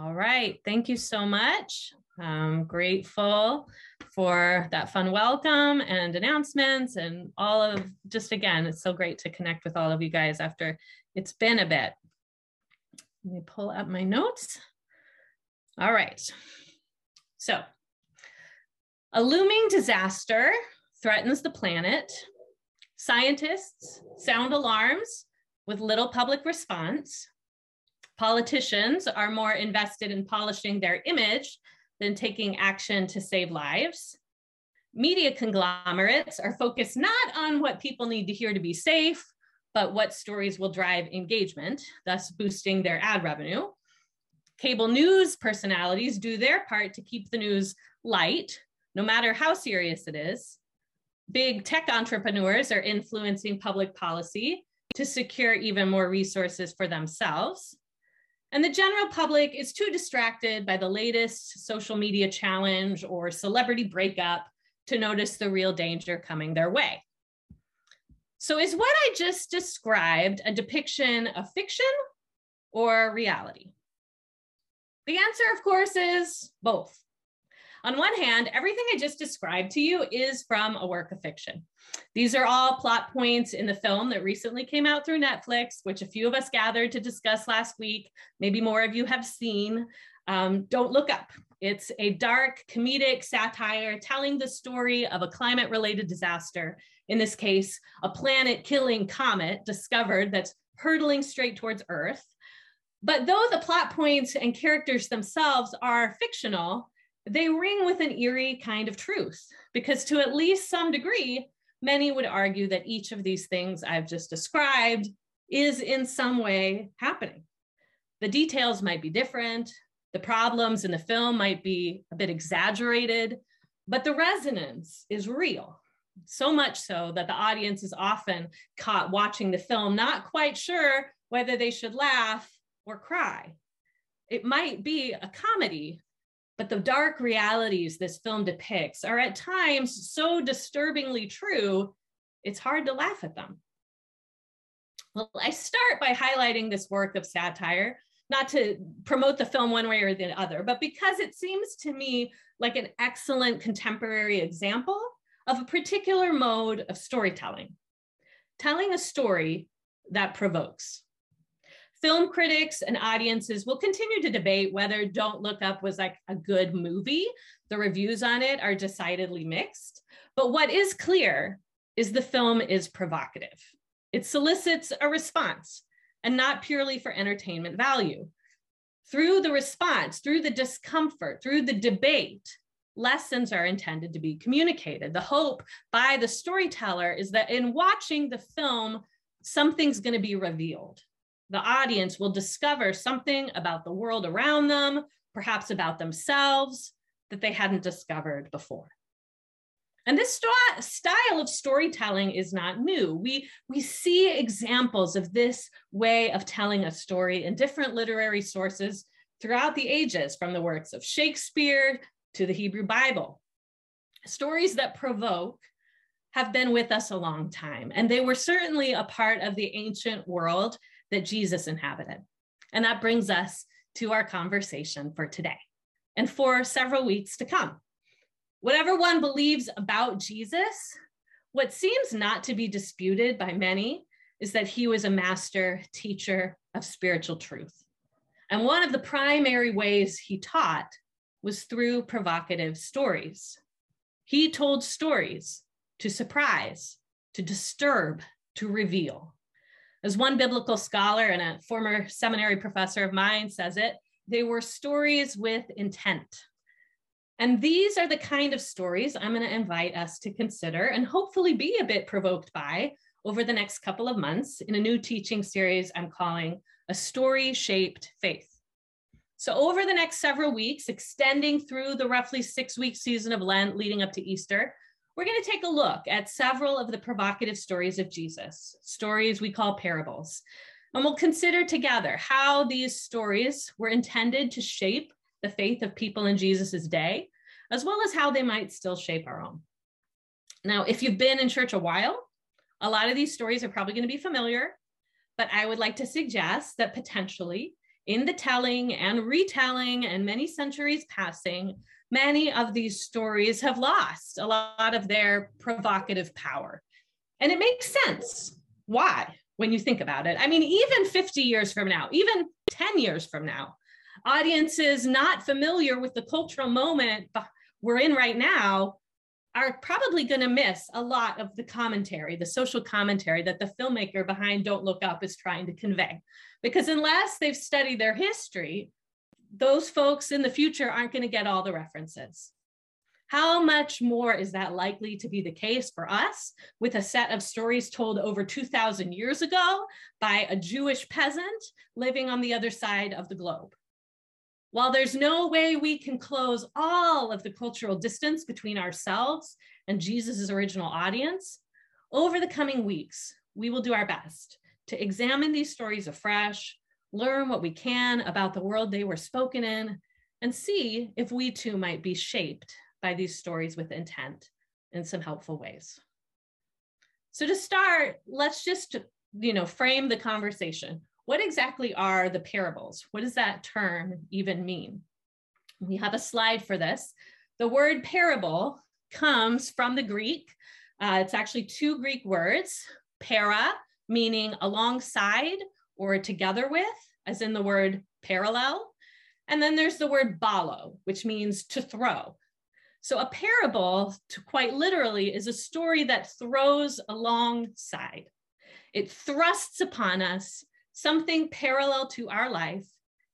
All right. Thank you so much. I'm grateful for that fun welcome and announcements and all of just again, it's so great to connect with all of you guys after it's been a bit. Let me pull up my notes. All right. So, a looming disaster threatens the planet. Scientists sound alarms with little public response. Politicians are more invested in polishing their image than taking action to save lives. Media conglomerates are focused not on what people need to hear to be safe, but what stories will drive engagement, thus boosting their ad revenue. Cable news personalities do their part to keep the news light, no matter how serious it is. Big tech entrepreneurs are influencing public policy to secure even more resources for themselves. And the general public is too distracted by the latest social media challenge or celebrity breakup to notice the real danger coming their way. So, is what I just described a depiction of fiction or reality? The answer, of course, is both. On one hand, everything I just described to you is from a work of fiction. These are all plot points in the film that recently came out through Netflix, which a few of us gathered to discuss last week. Maybe more of you have seen. Um, don't look up. It's a dark comedic satire telling the story of a climate related disaster. In this case, a planet killing comet discovered that's hurtling straight towards Earth. But though the plot points and characters themselves are fictional, they ring with an eerie kind of truth because to at least some degree, many would argue that each of these things I've just described is in some way happening. The details might be different, the problems in the film might be a bit exaggerated, but the resonance is real. So much so that the audience is often caught watching the film, not quite sure whether they should laugh or cry. It might be a comedy, but the dark realities this film depicts are at times so disturbingly true, it's hard to laugh at them. Well, I start by highlighting this work of satire, not to promote the film one way or the other, but because it seems to me like an excellent contemporary example of a particular mode of storytelling, telling a story that provokes. Film critics and audiences will continue to debate whether Don't Look Up was like a good movie. The reviews on it are decidedly mixed. But what is clear is the film is provocative. It solicits a response and not purely for entertainment value. Through the response, through the discomfort, through the debate, lessons are intended to be communicated. The hope by the storyteller is that in watching the film, something's going to be revealed the audience will discover something about the world around them, perhaps about themselves that they hadn't discovered before. And this st style of storytelling is not new. We, we see examples of this way of telling a story in different literary sources throughout the ages, from the works of Shakespeare to the Hebrew Bible. Stories that provoke have been with us a long time, and they were certainly a part of the ancient world that Jesus inhabited. And that brings us to our conversation for today and for several weeks to come. Whatever one believes about Jesus, what seems not to be disputed by many is that he was a master teacher of spiritual truth. And one of the primary ways he taught was through provocative stories. He told stories to surprise, to disturb, to reveal. As one biblical scholar and a former seminary professor of mine says it, they were stories with intent. And these are the kind of stories I'm going to invite us to consider and hopefully be a bit provoked by over the next couple of months in a new teaching series I'm calling A Story Shaped Faith. So, over the next several weeks, extending through the roughly six week season of Lent leading up to Easter, we're going to take a look at several of the provocative stories of Jesus, stories we call parables. And we'll consider together how these stories were intended to shape the faith of people in Jesus's day, as well as how they might still shape our own. Now, if you've been in church a while, a lot of these stories are probably going to be familiar, but I would like to suggest that potentially In the telling and retelling and many centuries passing, many of these stories have lost a lot of their provocative power. And it makes sense. Why? When you think about it. I mean, even 50 years from now, even 10 years from now, audiences not familiar with the cultural moment we're in right now are probably going to miss a lot of the commentary, the social commentary that the filmmaker behind Don't Look Up is trying to convey. Because unless they've studied their history, those folks in the future aren't going to get all the references. How much more is that likely to be the case for us with a set of stories told over 2,000 years ago by a Jewish peasant living on the other side of the globe? While there's no way we can close all of the cultural distance between ourselves and Jesus' original audience, over the coming weeks, we will do our best to examine these stories afresh, learn what we can about the world they were spoken in, and see if we too might be shaped by these stories with intent in some helpful ways. So to start, let's just you know, frame the conversation. What exactly are the parables? What does that term even mean? We have a slide for this. The word parable comes from the Greek. Uh, it's actually two Greek words, para, meaning alongside or together with, as in the word parallel. And then there's the word balo, which means to throw. So a parable, to quite literally, is a story that throws alongside. It thrusts upon us something parallel to our life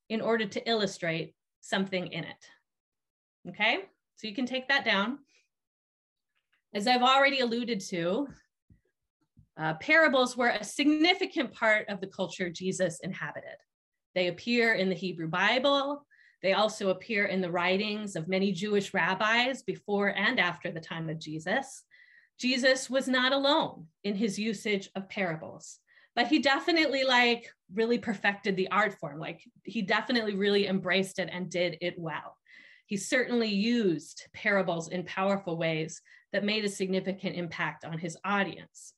in order to illustrate something in it. Okay, so you can take that down. As I've already alluded to, uh, parables were a significant part of the culture Jesus inhabited. They appear in the Hebrew Bible. They also appear in the writings of many Jewish rabbis before and after the time of Jesus. Jesus was not alone in his usage of parables but he definitely like really perfected the art form like he definitely really embraced it and did it well he certainly used parables in powerful ways that made a significant impact on his audience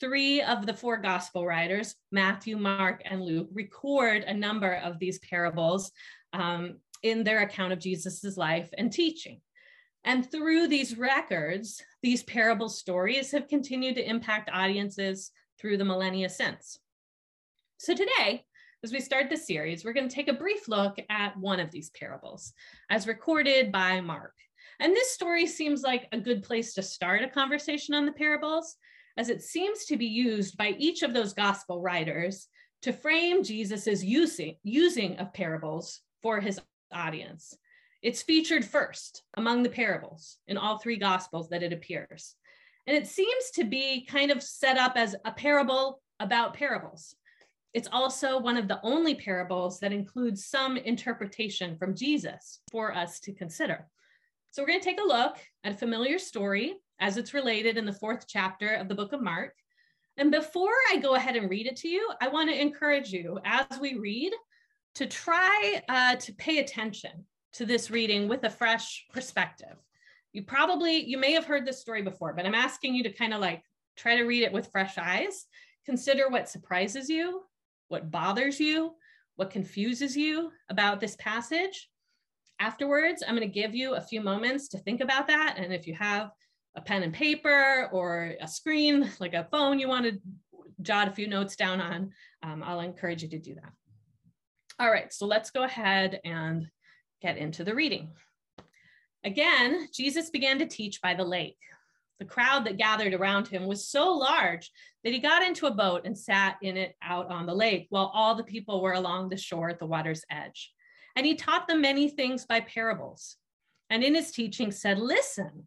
three of the four gospel writers matthew mark and luke record a number of these parables um, in their account of jesus's life and teaching and through these records these parable stories have continued to impact audiences through the millennia since. So today, as we start the series, we're going to take a brief look at one of these parables as recorded by Mark. And this story seems like a good place to start a conversation on the parables, as it seems to be used by each of those gospel writers to frame Jesus's using, using of parables for his audience. It's featured first among the parables in all three gospels that it appears. And it seems to be kind of set up as a parable about parables. It's also one of the only parables that includes some interpretation from Jesus for us to consider. So we're going to take a look at a familiar story as it's related in the fourth chapter of the book of Mark. And before I go ahead and read it to you, I want to encourage you as we read to try uh, to pay attention to this reading with a fresh perspective. You probably you may have heard this story before but i'm asking you to kind of like try to read it with fresh eyes. Consider what surprises you what bothers you what confuses you about this passage. Afterwards i'm going to give you a few moments to think about that. And if you have a pen and paper or a screen like a phone you want to jot a few notes down on um, i'll encourage you to do that all right so let's go ahead and get into the reading Again, Jesus began to teach by the lake. The crowd that gathered around him was so large that he got into a boat and sat in it out on the lake while all the people were along the shore at the water's edge. And he taught them many things by parables. And in his teaching said, Listen,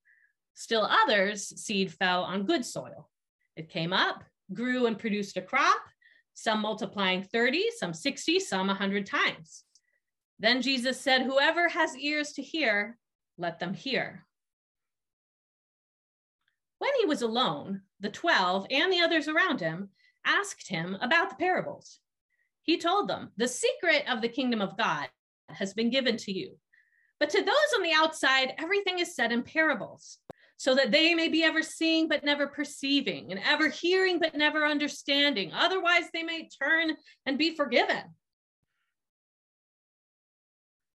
Still others' seed fell on good soil. It came up, grew, and produced a crop, some multiplying 30, some 60, some 100 times. Then Jesus said, Whoever has ears to hear, let them hear. When he was alone, the 12 and the others around him asked him about the parables. He told them, The secret of the kingdom of God has been given to you. But to those on the outside, everything is said in parables, so that they may be ever seeing but never perceiving, and ever hearing but never understanding. Otherwise, they may turn and be forgiven.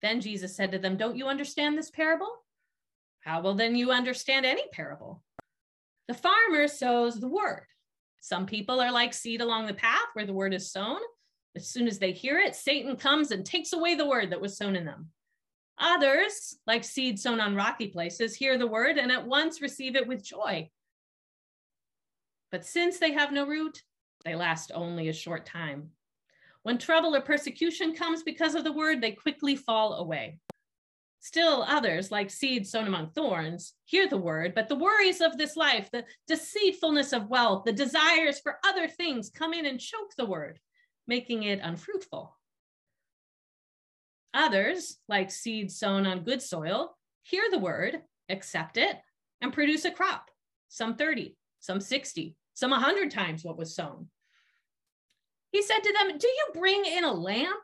Then Jesus said to them, Don't you understand this parable? How will then you understand any parable? The farmer sows the word. Some people are like seed along the path where the word is sown. As soon as they hear it, Satan comes and takes away the word that was sown in them. Others, like seed sown on rocky places, hear the word and at once receive it with joy. But since they have no root, they last only a short time. When trouble or persecution comes because of the word, they quickly fall away. Still others, like seeds sown among thorns, hear the word, but the worries of this life, the deceitfulness of wealth, the desires for other things come in and choke the word, making it unfruitful. Others, like seeds sown on good soil, hear the word, accept it, and produce a crop, some 30, some 60, some 100 times what was sown. He said to them, Do you bring in a lamp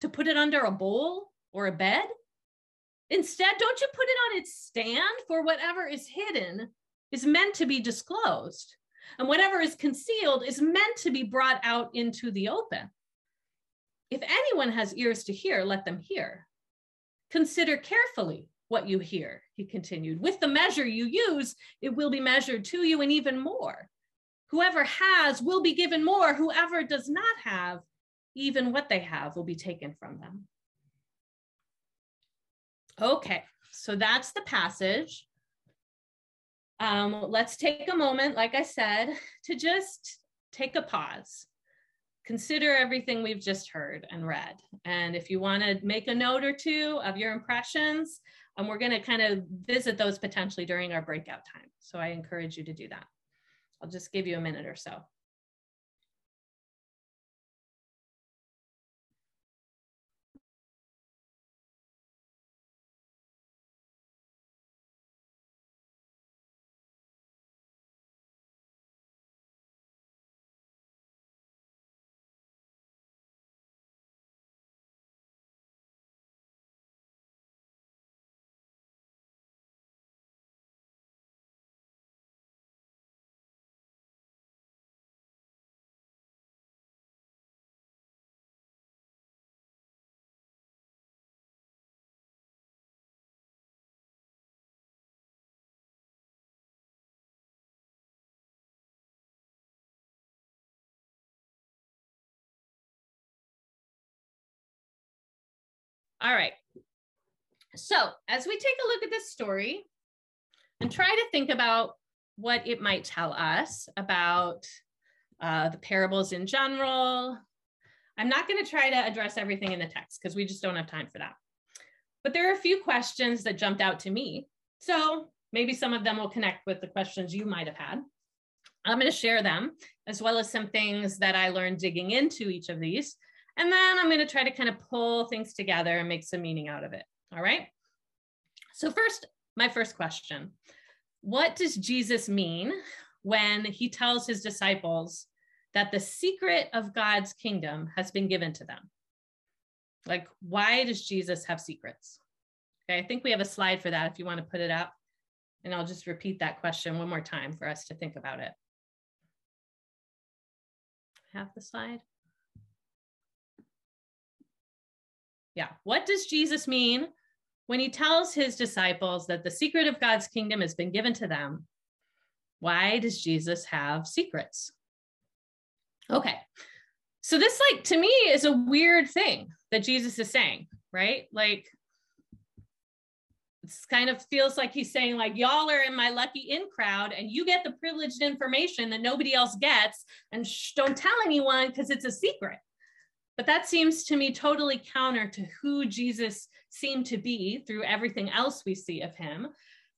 to put it under a bowl or a bed? Instead, don't you put it on its stand? For whatever is hidden is meant to be disclosed, and whatever is concealed is meant to be brought out into the open. If anyone has ears to hear, let them hear. Consider carefully what you hear, he continued. With the measure you use, it will be measured to you and even more. Whoever has will be given more. Whoever does not have, even what they have will be taken from them. Okay, so that's the passage. Um, let's take a moment, like I said, to just take a pause. Consider everything we've just heard and read. And if you want to make a note or two of your impressions, and um, we're going to kind of visit those potentially during our breakout time. So I encourage you to do that. I'll just give you a minute or so. All right. So as we take a look at this story and try to think about what it might tell us about uh, the parables in general, I'm not going to try to address everything in the text because we just don't have time for that. But there are a few questions that jumped out to me. So maybe some of them will connect with the questions you might have had. I'm going to share them as well as some things that I learned digging into each of these and then I'm going to try to kind of pull things together and make some meaning out of it. All right. So, first, my first question What does Jesus mean when he tells his disciples that the secret of God's kingdom has been given to them? Like, why does Jesus have secrets? Okay, I think we have a slide for that if you want to put it up. And I'll just repeat that question one more time for us to think about it. Have the slide? Yeah. What does Jesus mean when he tells his disciples that the secret of God's kingdom has been given to them? Why does Jesus have secrets? Okay. So this like to me is a weird thing that Jesus is saying, right? Like it's kind of feels like he's saying like y'all are in my lucky in crowd and you get the privileged information that nobody else gets and shh, don't tell anyone because it's a secret but that seems to me totally counter to who Jesus seemed to be through everything else we see of him.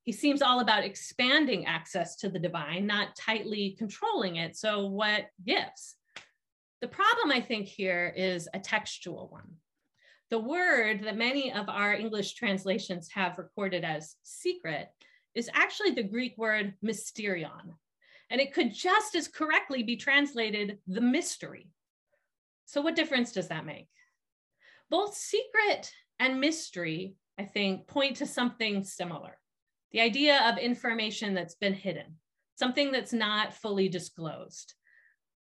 He seems all about expanding access to the divine, not tightly controlling it. So, what gives? The problem, I think, here is a textual one. The word that many of our English translations have recorded as secret is actually the Greek word mysterion. And it could just as correctly be translated the mystery. So, what difference does that make? Both secret and mystery, I think, point to something similar the idea of information that's been hidden, something that's not fully disclosed.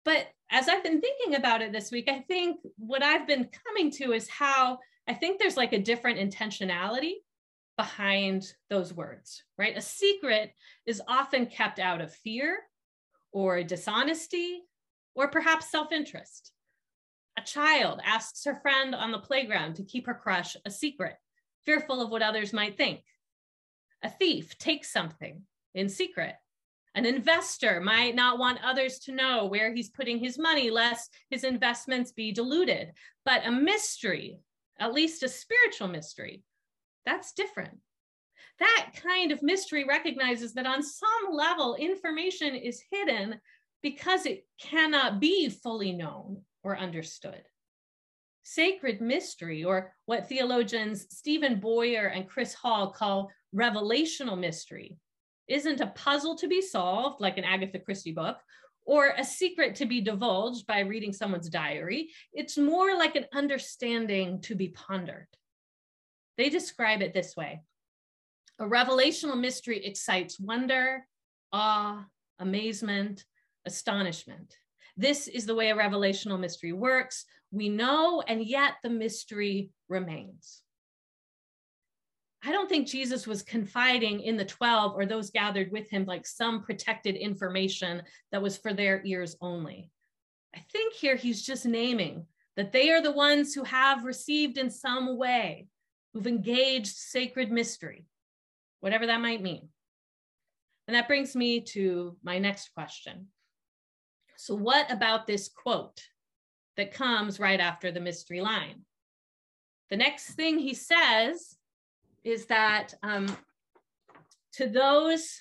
But as I've been thinking about it this week, I think what I've been coming to is how I think there's like a different intentionality behind those words, right? A secret is often kept out of fear or dishonesty or perhaps self interest. A child asks her friend on the playground to keep her crush a secret, fearful of what others might think. A thief takes something in secret an investor might not want others to know where he's putting his money, lest his investments be diluted. But a mystery, at least a spiritual mystery, that's different. That kind of mystery recognizes that on some level, information is hidden because it cannot be fully known or understood. Sacred mystery, or what theologians Steven Boyer and Chris Hall call revelational mystery, isn't a puzzle to be solved like an Agatha Christie book or a secret to be divulged by reading someone's diary. It's more like an understanding to be pondered. They describe it this way a revelational mystery excites wonder, awe, amazement, astonishment. This is the way a revelational mystery works. We know, and yet the mystery remains. I don't think Jesus was confiding in the 12 or those gathered with him like some protected information that was for their ears only. I think here he's just naming that they are the ones who have received in some way, who've engaged sacred mystery, whatever that might mean. And that brings me to my next question. So, what about this quote that comes right after the mystery line? The next thing he says is that um, to those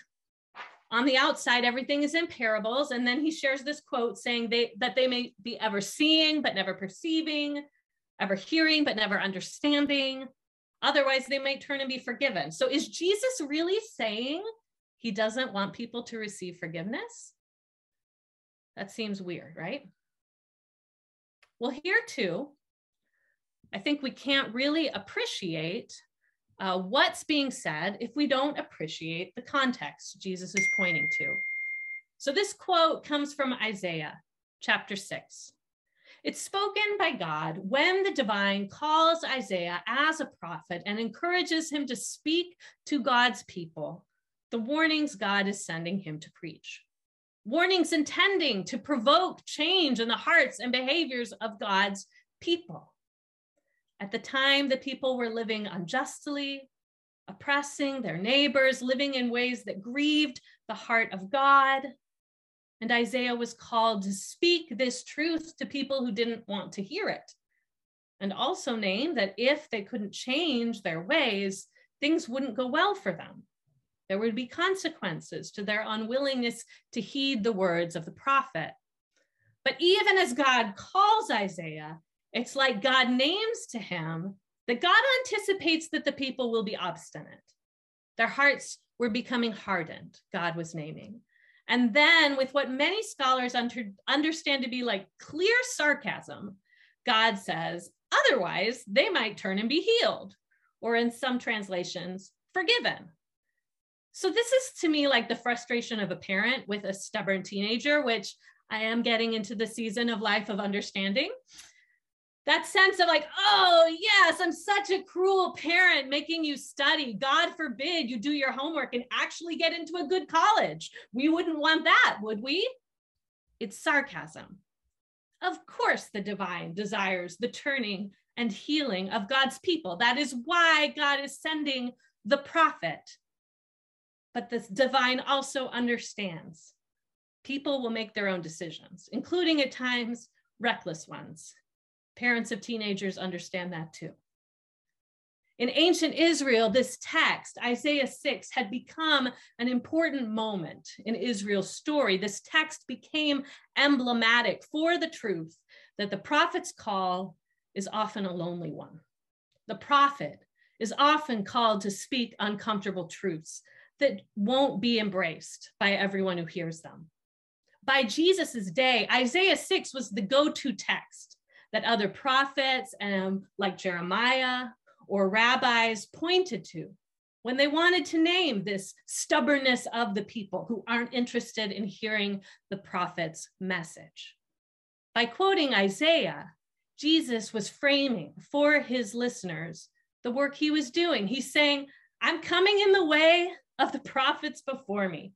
on the outside, everything is in parables. And then he shares this quote saying they, that they may be ever seeing, but never perceiving, ever hearing, but never understanding. Otherwise, they might turn and be forgiven. So, is Jesus really saying he doesn't want people to receive forgiveness? That seems weird, right? Well, here too, I think we can't really appreciate uh, what's being said if we don't appreciate the context Jesus is pointing to. So this quote comes from Isaiah chapter 6. It's spoken by God when the divine calls Isaiah as a prophet and encourages him to speak to God's people the warnings God is sending him to preach. Warnings intending to provoke change in the hearts and behaviors of God's people. At the time, the people were living unjustly, oppressing their neighbors, living in ways that grieved the heart of God. And Isaiah was called to speak this truth to people who didn't want to hear it. And also name that if they couldn't change their ways, things wouldn't go well for them. There would be consequences to their unwillingness to heed the words of the prophet. But even as God calls Isaiah, it's like God names to him that God anticipates that the people will be obstinate. Their hearts were becoming hardened, God was naming. And then, with what many scholars under, understand to be like clear sarcasm, God says, otherwise, they might turn and be healed, or in some translations, forgiven. So, this is to me like the frustration of a parent with a stubborn teenager, which I am getting into the season of life of understanding that sense of like, oh, yes, I'm such a cruel parent making you study. God forbid you do your homework and actually get into a good college. We wouldn't want that, would we? It's sarcasm. Of course, the divine desires the turning and healing of God's people. That is why God is sending the prophet. But the divine also understands people will make their own decisions, including at times reckless ones. Parents of teenagers understand that too. In ancient Israel, this text, Isaiah 6, had become an important moment in Israel's story. This text became emblematic for the truth that the prophet's call is often a lonely one. The prophet is often called to speak uncomfortable truths that won't be embraced by everyone who hears them. By Jesus's day, Isaiah 6 was the go-to text that other prophets um, like Jeremiah or rabbis pointed to when they wanted to name this stubbornness of the people who aren't interested in hearing the prophet's message. By quoting Isaiah, Jesus was framing for his listeners the work he was doing. He's saying, I'm coming in the way of the prophets before me.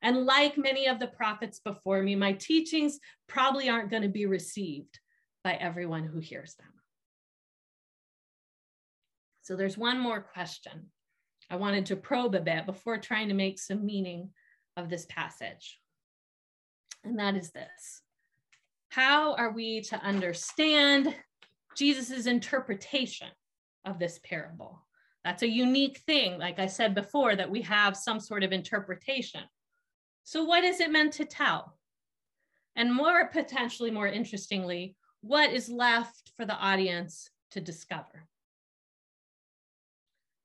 And like many of the prophets before me, my teachings probably aren't going to be received by everyone who hears them. So there's one more question I wanted to probe a bit before trying to make some meaning of this passage. And that is this How are we to understand Jesus' interpretation of this parable? That's a unique thing, like I said before, that we have some sort of interpretation. So, what is it meant to tell? And more potentially, more interestingly, what is left for the audience to discover?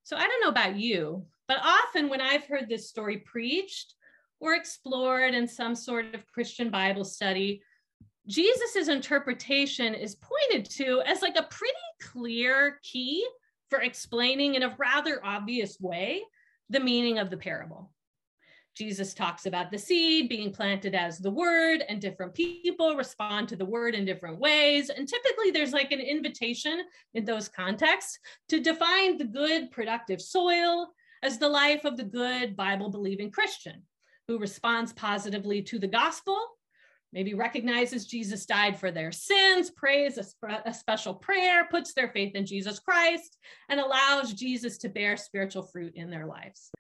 So I don't know about you, but often when I've heard this story preached or explored in some sort of Christian Bible study, Jesus's interpretation is pointed to as like a pretty clear key for explaining in a rather obvious way the meaning of the parable. Jesus talks about the seed being planted as the word, and different people respond to the word in different ways. And typically, there's like an invitation in those contexts to define the good, productive soil as the life of the good, Bible believing Christian who responds positively to the gospel, maybe recognizes Jesus died for their sins, prays a, sp- a special prayer, puts their faith in Jesus Christ, and allows Jesus to bear spiritual fruit in their lives.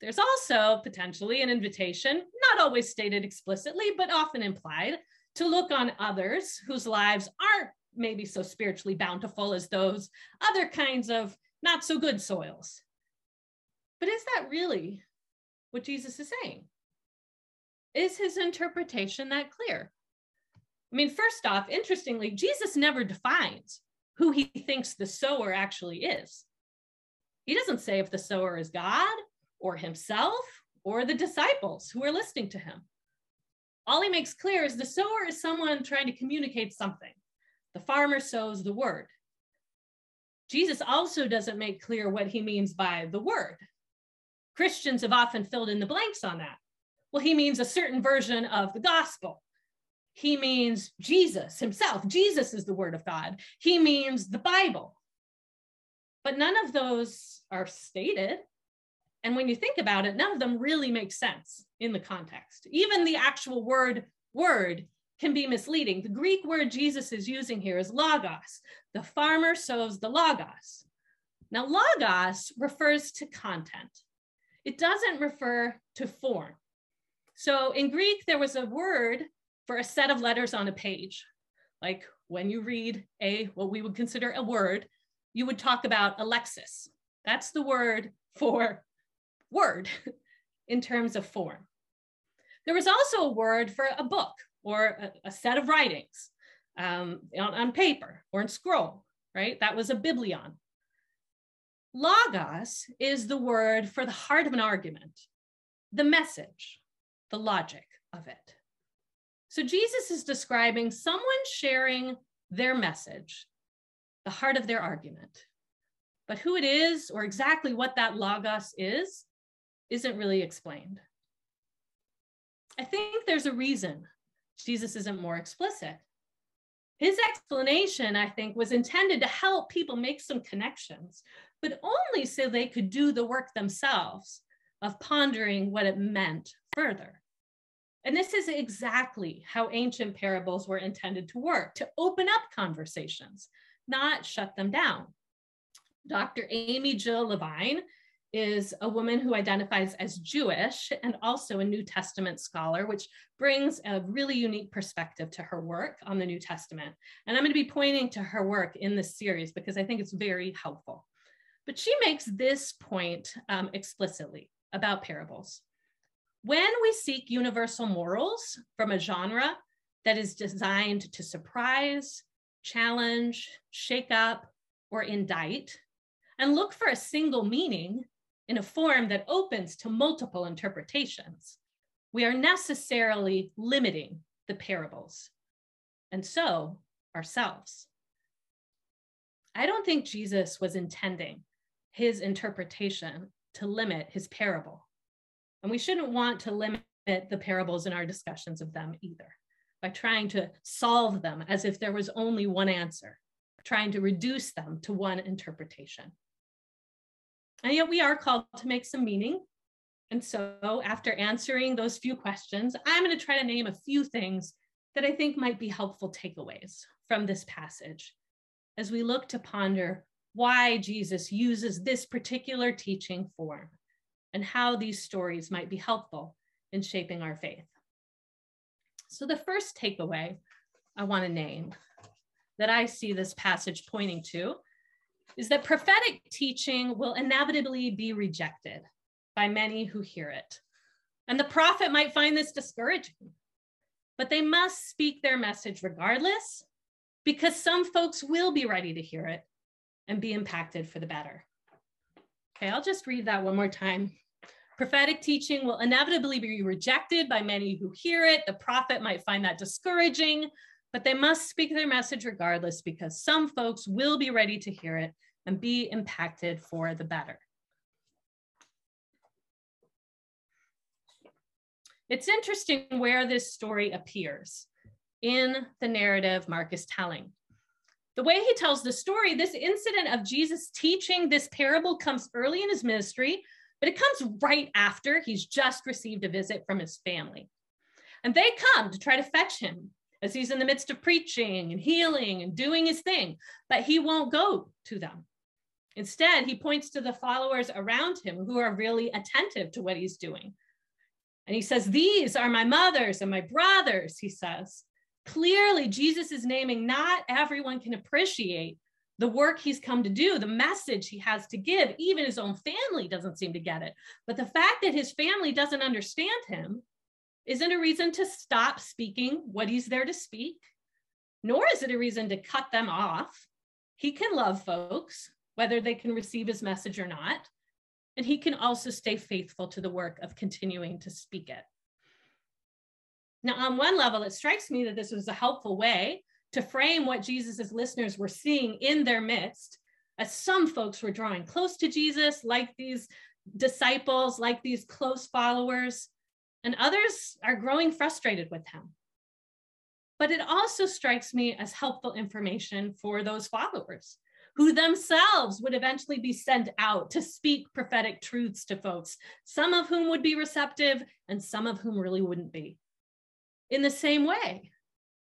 There's also potentially an invitation, not always stated explicitly, but often implied, to look on others whose lives aren't maybe so spiritually bountiful as those other kinds of not so good soils. But is that really what Jesus is saying? Is his interpretation that clear? I mean, first off, interestingly, Jesus never defines who he thinks the sower actually is. He doesn't say if the sower is God or himself or the disciples who are listening to him. All he makes clear is the sower is someone trying to communicate something. The farmer sows the word. Jesus also doesn't make clear what he means by the word. Christians have often filled in the blanks on that. Well, he means a certain version of the gospel. He means Jesus himself. Jesus is the word of God. He means the Bible. But none of those are stated. And when you think about it, none of them really make sense in the context. Even the actual word word can be misleading. The Greek word Jesus is using here is logos. The farmer sows the logos. Now, logos refers to content. It doesn't refer to form. So in Greek, there was a word for a set of letters on a page. Like when you read a, what we would consider a word, you would talk about a lexis. That's the word for word in terms of form. There was also a word for a book or a, a set of writings um, on, on paper or in scroll, right? That was a biblion. Logos is the word for the heart of an argument, the message, the logic of it. So Jesus is describing someone sharing their message, the heart of their argument. But who it is or exactly what that logos is isn't really explained. I think there's a reason Jesus isn't more explicit. His explanation, I think, was intended to help people make some connections, but only so they could do the work themselves of pondering what it meant further. And this is exactly how ancient parables were intended to work to open up conversations, not shut them down. Dr. Amy Jill Levine is a woman who identifies as Jewish and also a New Testament scholar, which brings a really unique perspective to her work on the New Testament. And I'm going to be pointing to her work in this series because I think it's very helpful. But she makes this point um, explicitly about parables. When we seek universal morals from a genre that is designed to surprise, challenge, shake up, or indict, and look for a single meaning in a form that opens to multiple interpretations, we are necessarily limiting the parables, and so ourselves. I don't think Jesus was intending his interpretation to limit his parable. And we shouldn't want to limit the parables in our discussions of them either by trying to solve them as if there was only one answer, trying to reduce them to one interpretation. And yet we are called to make some meaning. And so after answering those few questions, I'm going to try to name a few things that I think might be helpful takeaways from this passage as we look to ponder why Jesus uses this particular teaching form and how these stories might be helpful in shaping our faith. So, the first takeaway I want to name that I see this passage pointing to is that prophetic teaching will inevitably be rejected by many who hear it. And the prophet might find this discouraging, but they must speak their message regardless, because some folks will be ready to hear it and be impacted for the better. Okay, I'll just read that one more time. Prophetic teaching will inevitably be rejected by many who hear it. The prophet might find that discouraging, but they must speak their message regardless because some folks will be ready to hear it and be impacted for the better. It's interesting where this story appears in the narrative Mark is telling. The way he tells the story, this incident of Jesus teaching this parable comes early in his ministry, but it comes right after he's just received a visit from his family. And they come to try to fetch him as he's in the midst of preaching and healing and doing his thing, but he won't go to them. Instead, he points to the followers around him who are really attentive to what he's doing. And he says, These are my mothers and my brothers, he says. Clearly, Jesus is naming not everyone can appreciate the work he's come to do, the message he has to give. Even his own family doesn't seem to get it. But the fact that his family doesn't understand him isn't a reason to stop speaking what he's there to speak, nor is it a reason to cut them off. He can love folks, whether they can receive his message or not. And he can also stay faithful to the work of continuing to speak it. Now, on one level, it strikes me that this was a helpful way to frame what Jesus's listeners were seeing in their midst, as some folks were drawing close to Jesus, like these disciples, like these close followers, and others are growing frustrated with him. But it also strikes me as helpful information for those followers who themselves would eventually be sent out to speak prophetic truths to folks, some of whom would be receptive and some of whom really wouldn't be. In the same way,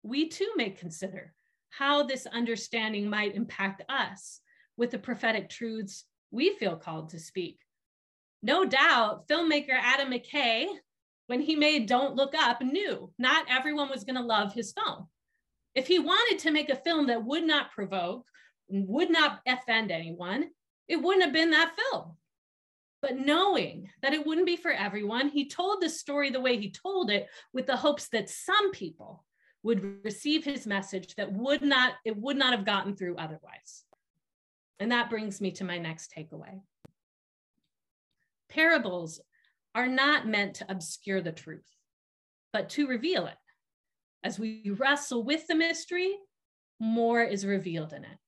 we too may consider how this understanding might impact us with the prophetic truths we feel called to speak. No doubt, filmmaker Adam McKay, when he made Don't Look Up, knew not everyone was going to love his film. If he wanted to make a film that would not provoke, would not offend anyone, it wouldn't have been that film. But knowing that it wouldn't be for everyone, he told the story the way he told it with the hopes that some people would receive his message that would not it would not have gotten through otherwise. And that brings me to my next takeaway. Parables are not meant to obscure the truth, but to reveal it. As we wrestle with the mystery, more is revealed in it.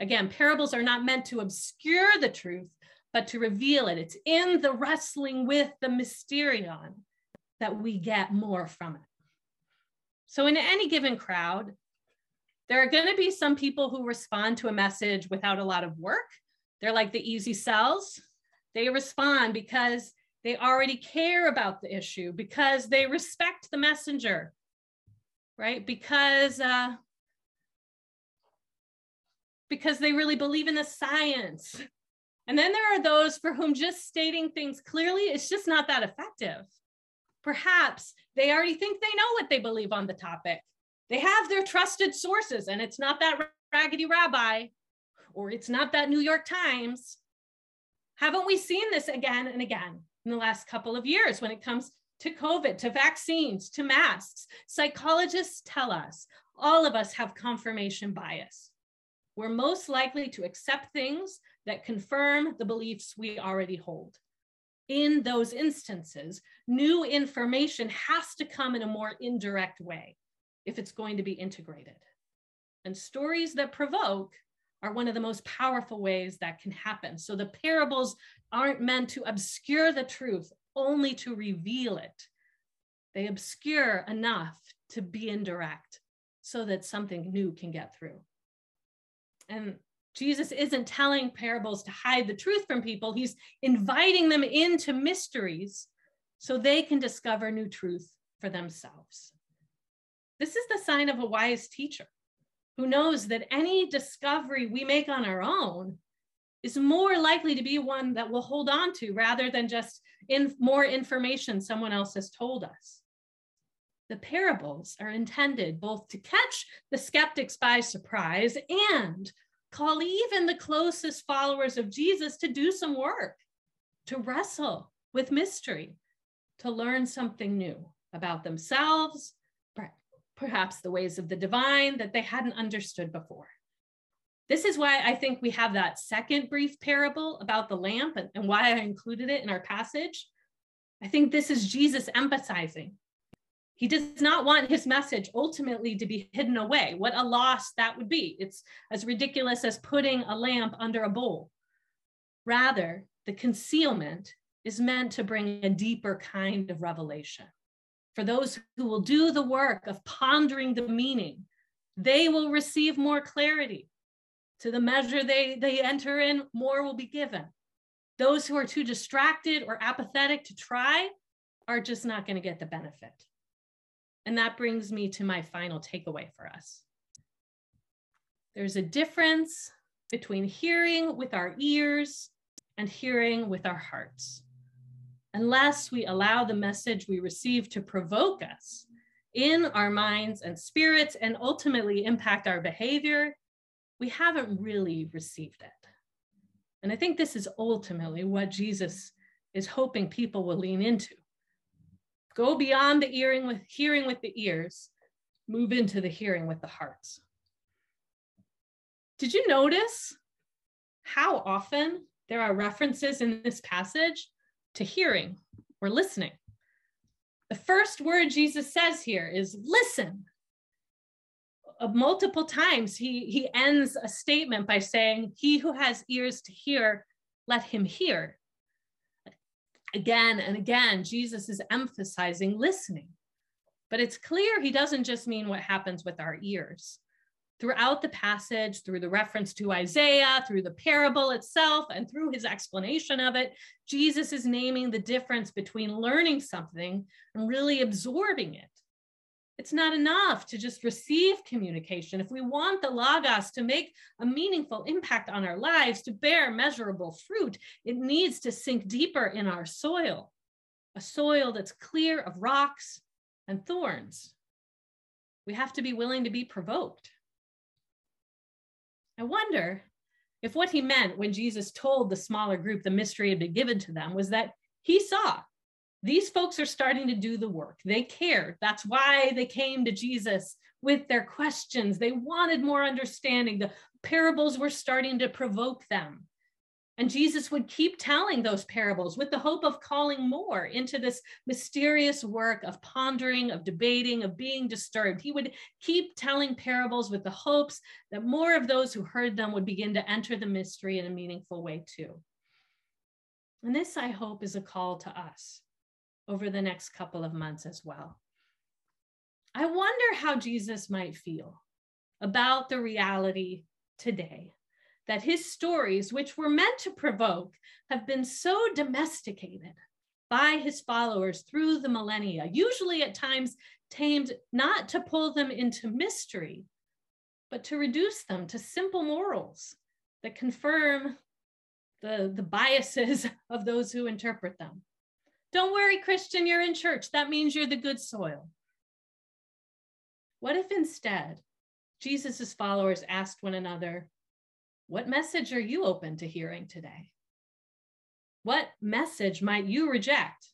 Again, parables are not meant to obscure the truth, but to reveal it. It's in the wrestling with the mysterion that we get more from it. So, in any given crowd, there are going to be some people who respond to a message without a lot of work. They're like the easy sells. They respond because they already care about the issue, because they respect the messenger, right? Because uh, because they really believe in the science and then there are those for whom just stating things clearly is just not that effective. Perhaps they already think they know what they believe on the topic. They have their trusted sources, and it's not that raggedy rabbi or it's not that New York Times. Haven't we seen this again and again in the last couple of years when it comes to COVID, to vaccines, to masks? Psychologists tell us all of us have confirmation bias. We're most likely to accept things that confirm the beliefs we already hold. In those instances, new information has to come in a more indirect way if it's going to be integrated. And stories that provoke are one of the most powerful ways that can happen. So the parables aren't meant to obscure the truth, only to reveal it. They obscure enough to be indirect so that something new can get through. And Jesus isn't telling parables to hide the truth from people, he's inviting them into mysteries so they can discover new truth for themselves. This is the sign of a wise teacher who knows that any discovery we make on our own is more likely to be one that we'll hold on to rather than just in more information someone else has told us. The parables are intended both to catch the skeptics by surprise and call even the closest followers of Jesus to do some work, to wrestle with mystery, to learn something new about themselves, perhaps the ways of the divine that they hadn't understood before. This is why I think we have that second brief parable about the lamp and, and why I included it in our passage. I think this is Jesus emphasizing he does not want his message ultimately to be hidden away. What a loss that would be. It's as ridiculous as putting a lamp under a bowl. Rather, the concealment is meant to bring a deeper kind of revelation. For those who will do the work of pondering the meaning, they will receive more clarity. To the measure they, they enter in, more will be given. Those who are too distracted or apathetic to try are just not going to get the benefit. And that brings me to my final takeaway for us. There's a difference between hearing with our ears and hearing with our hearts. Unless we allow the message we receive to provoke us in our minds and spirits and ultimately impact our behavior, we haven't really received it. And I think this is ultimately what Jesus is hoping people will lean into. Go beyond the hearing with hearing with the ears, move into the hearing with the hearts. Did you notice how often there are references in this passage to hearing or listening? The first word Jesus says here is listen. Uh, multiple times he, he ends a statement by saying, He who has ears to hear, let him hear again and again, Jesus is emphasizing listening. But it's clear he doesn't just mean what happens with our ears. Throughout the passage, through the reference to Isaiah, through the parable itself, and through his explanation of it, Jesus is naming the difference between learning something and really absorbing it. It's not enough to just receive communication. If we want the Logos to make a meaningful impact on our lives, to bear measurable fruit, it needs to sink deeper in our soil, a soil that's clear of rocks and thorns. We have to be willing to be provoked. I wonder if what he meant when Jesus told the smaller group the mystery had been given to them was that he saw these folks are starting to do the work. They cared. That's why they came to Jesus with their questions. They wanted more understanding. The parables were starting to provoke them. And Jesus would keep telling those parables with the hope of calling more into this mysterious work of pondering, of debating, of being disturbed. He would keep telling parables with the hopes that more of those who heard them would begin to enter the mystery in a meaningful way too. And this, I hope, is a call to us over the next couple of months as well. I wonder how Jesus might feel about the reality today that his stories, which were meant to provoke, have been so domesticated by his followers through the millennia, usually at times tamed not to pull them into mystery, but to reduce them to simple morals that confirm the, the biases of those who interpret them. Don't worry, Christian, you're in church. That means you're the good soil. What if instead Jesus' followers asked one another, What message are you open to hearing today? What message might you reject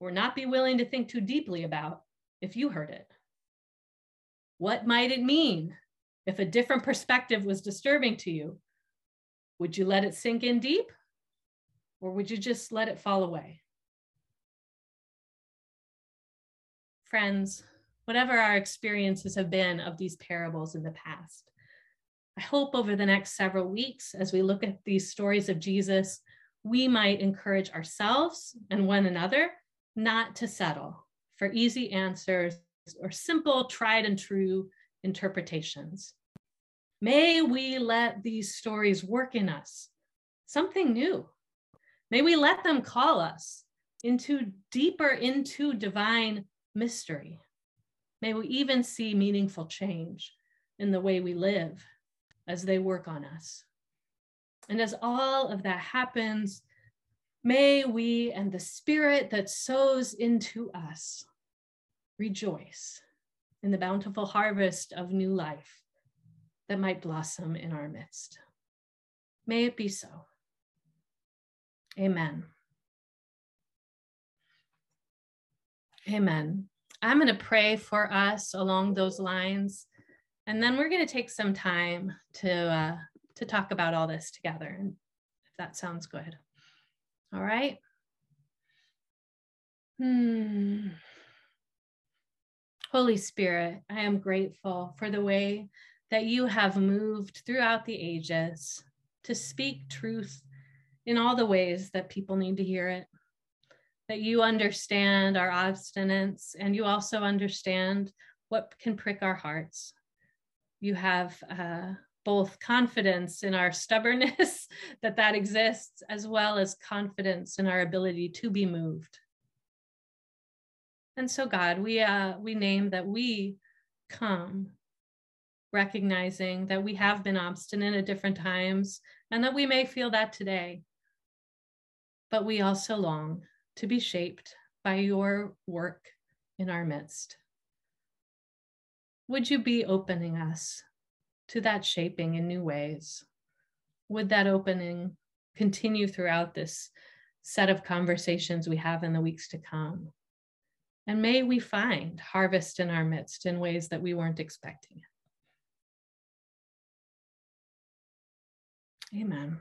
or not be willing to think too deeply about if you heard it? What might it mean if a different perspective was disturbing to you? Would you let it sink in deep or would you just let it fall away? Friends, whatever our experiences have been of these parables in the past, I hope over the next several weeks, as we look at these stories of Jesus, we might encourage ourselves and one another not to settle for easy answers or simple, tried and true interpretations. May we let these stories work in us, something new. May we let them call us into deeper into divine mystery. May we even see meaningful change in the way we live as they work on us. And as all of that happens, may we and the spirit that sows into us rejoice in the bountiful harvest of new life that might blossom in our midst. May it be so. Amen. Amen. I'm going to pray for us along those lines, and then we're going to take some time to uh, to talk about all this together, and if that sounds good. All right. Hmm. Holy Spirit, I am grateful for the way that you have moved throughout the ages to speak truth in all the ways that people need to hear it. That you understand our obstinance and you also understand what can prick our hearts. You have uh, both confidence in our stubbornness that that exists, as well as confidence in our ability to be moved. And so, God, we uh, we name that we come recognizing that we have been obstinate at different times and that we may feel that today. But we also long to be shaped by your work in our midst. Would you be opening us to that shaping in new ways? Would that opening continue throughout this set of conversations we have in the weeks to come? And may we find harvest in our midst in ways that we weren't expecting. Amen.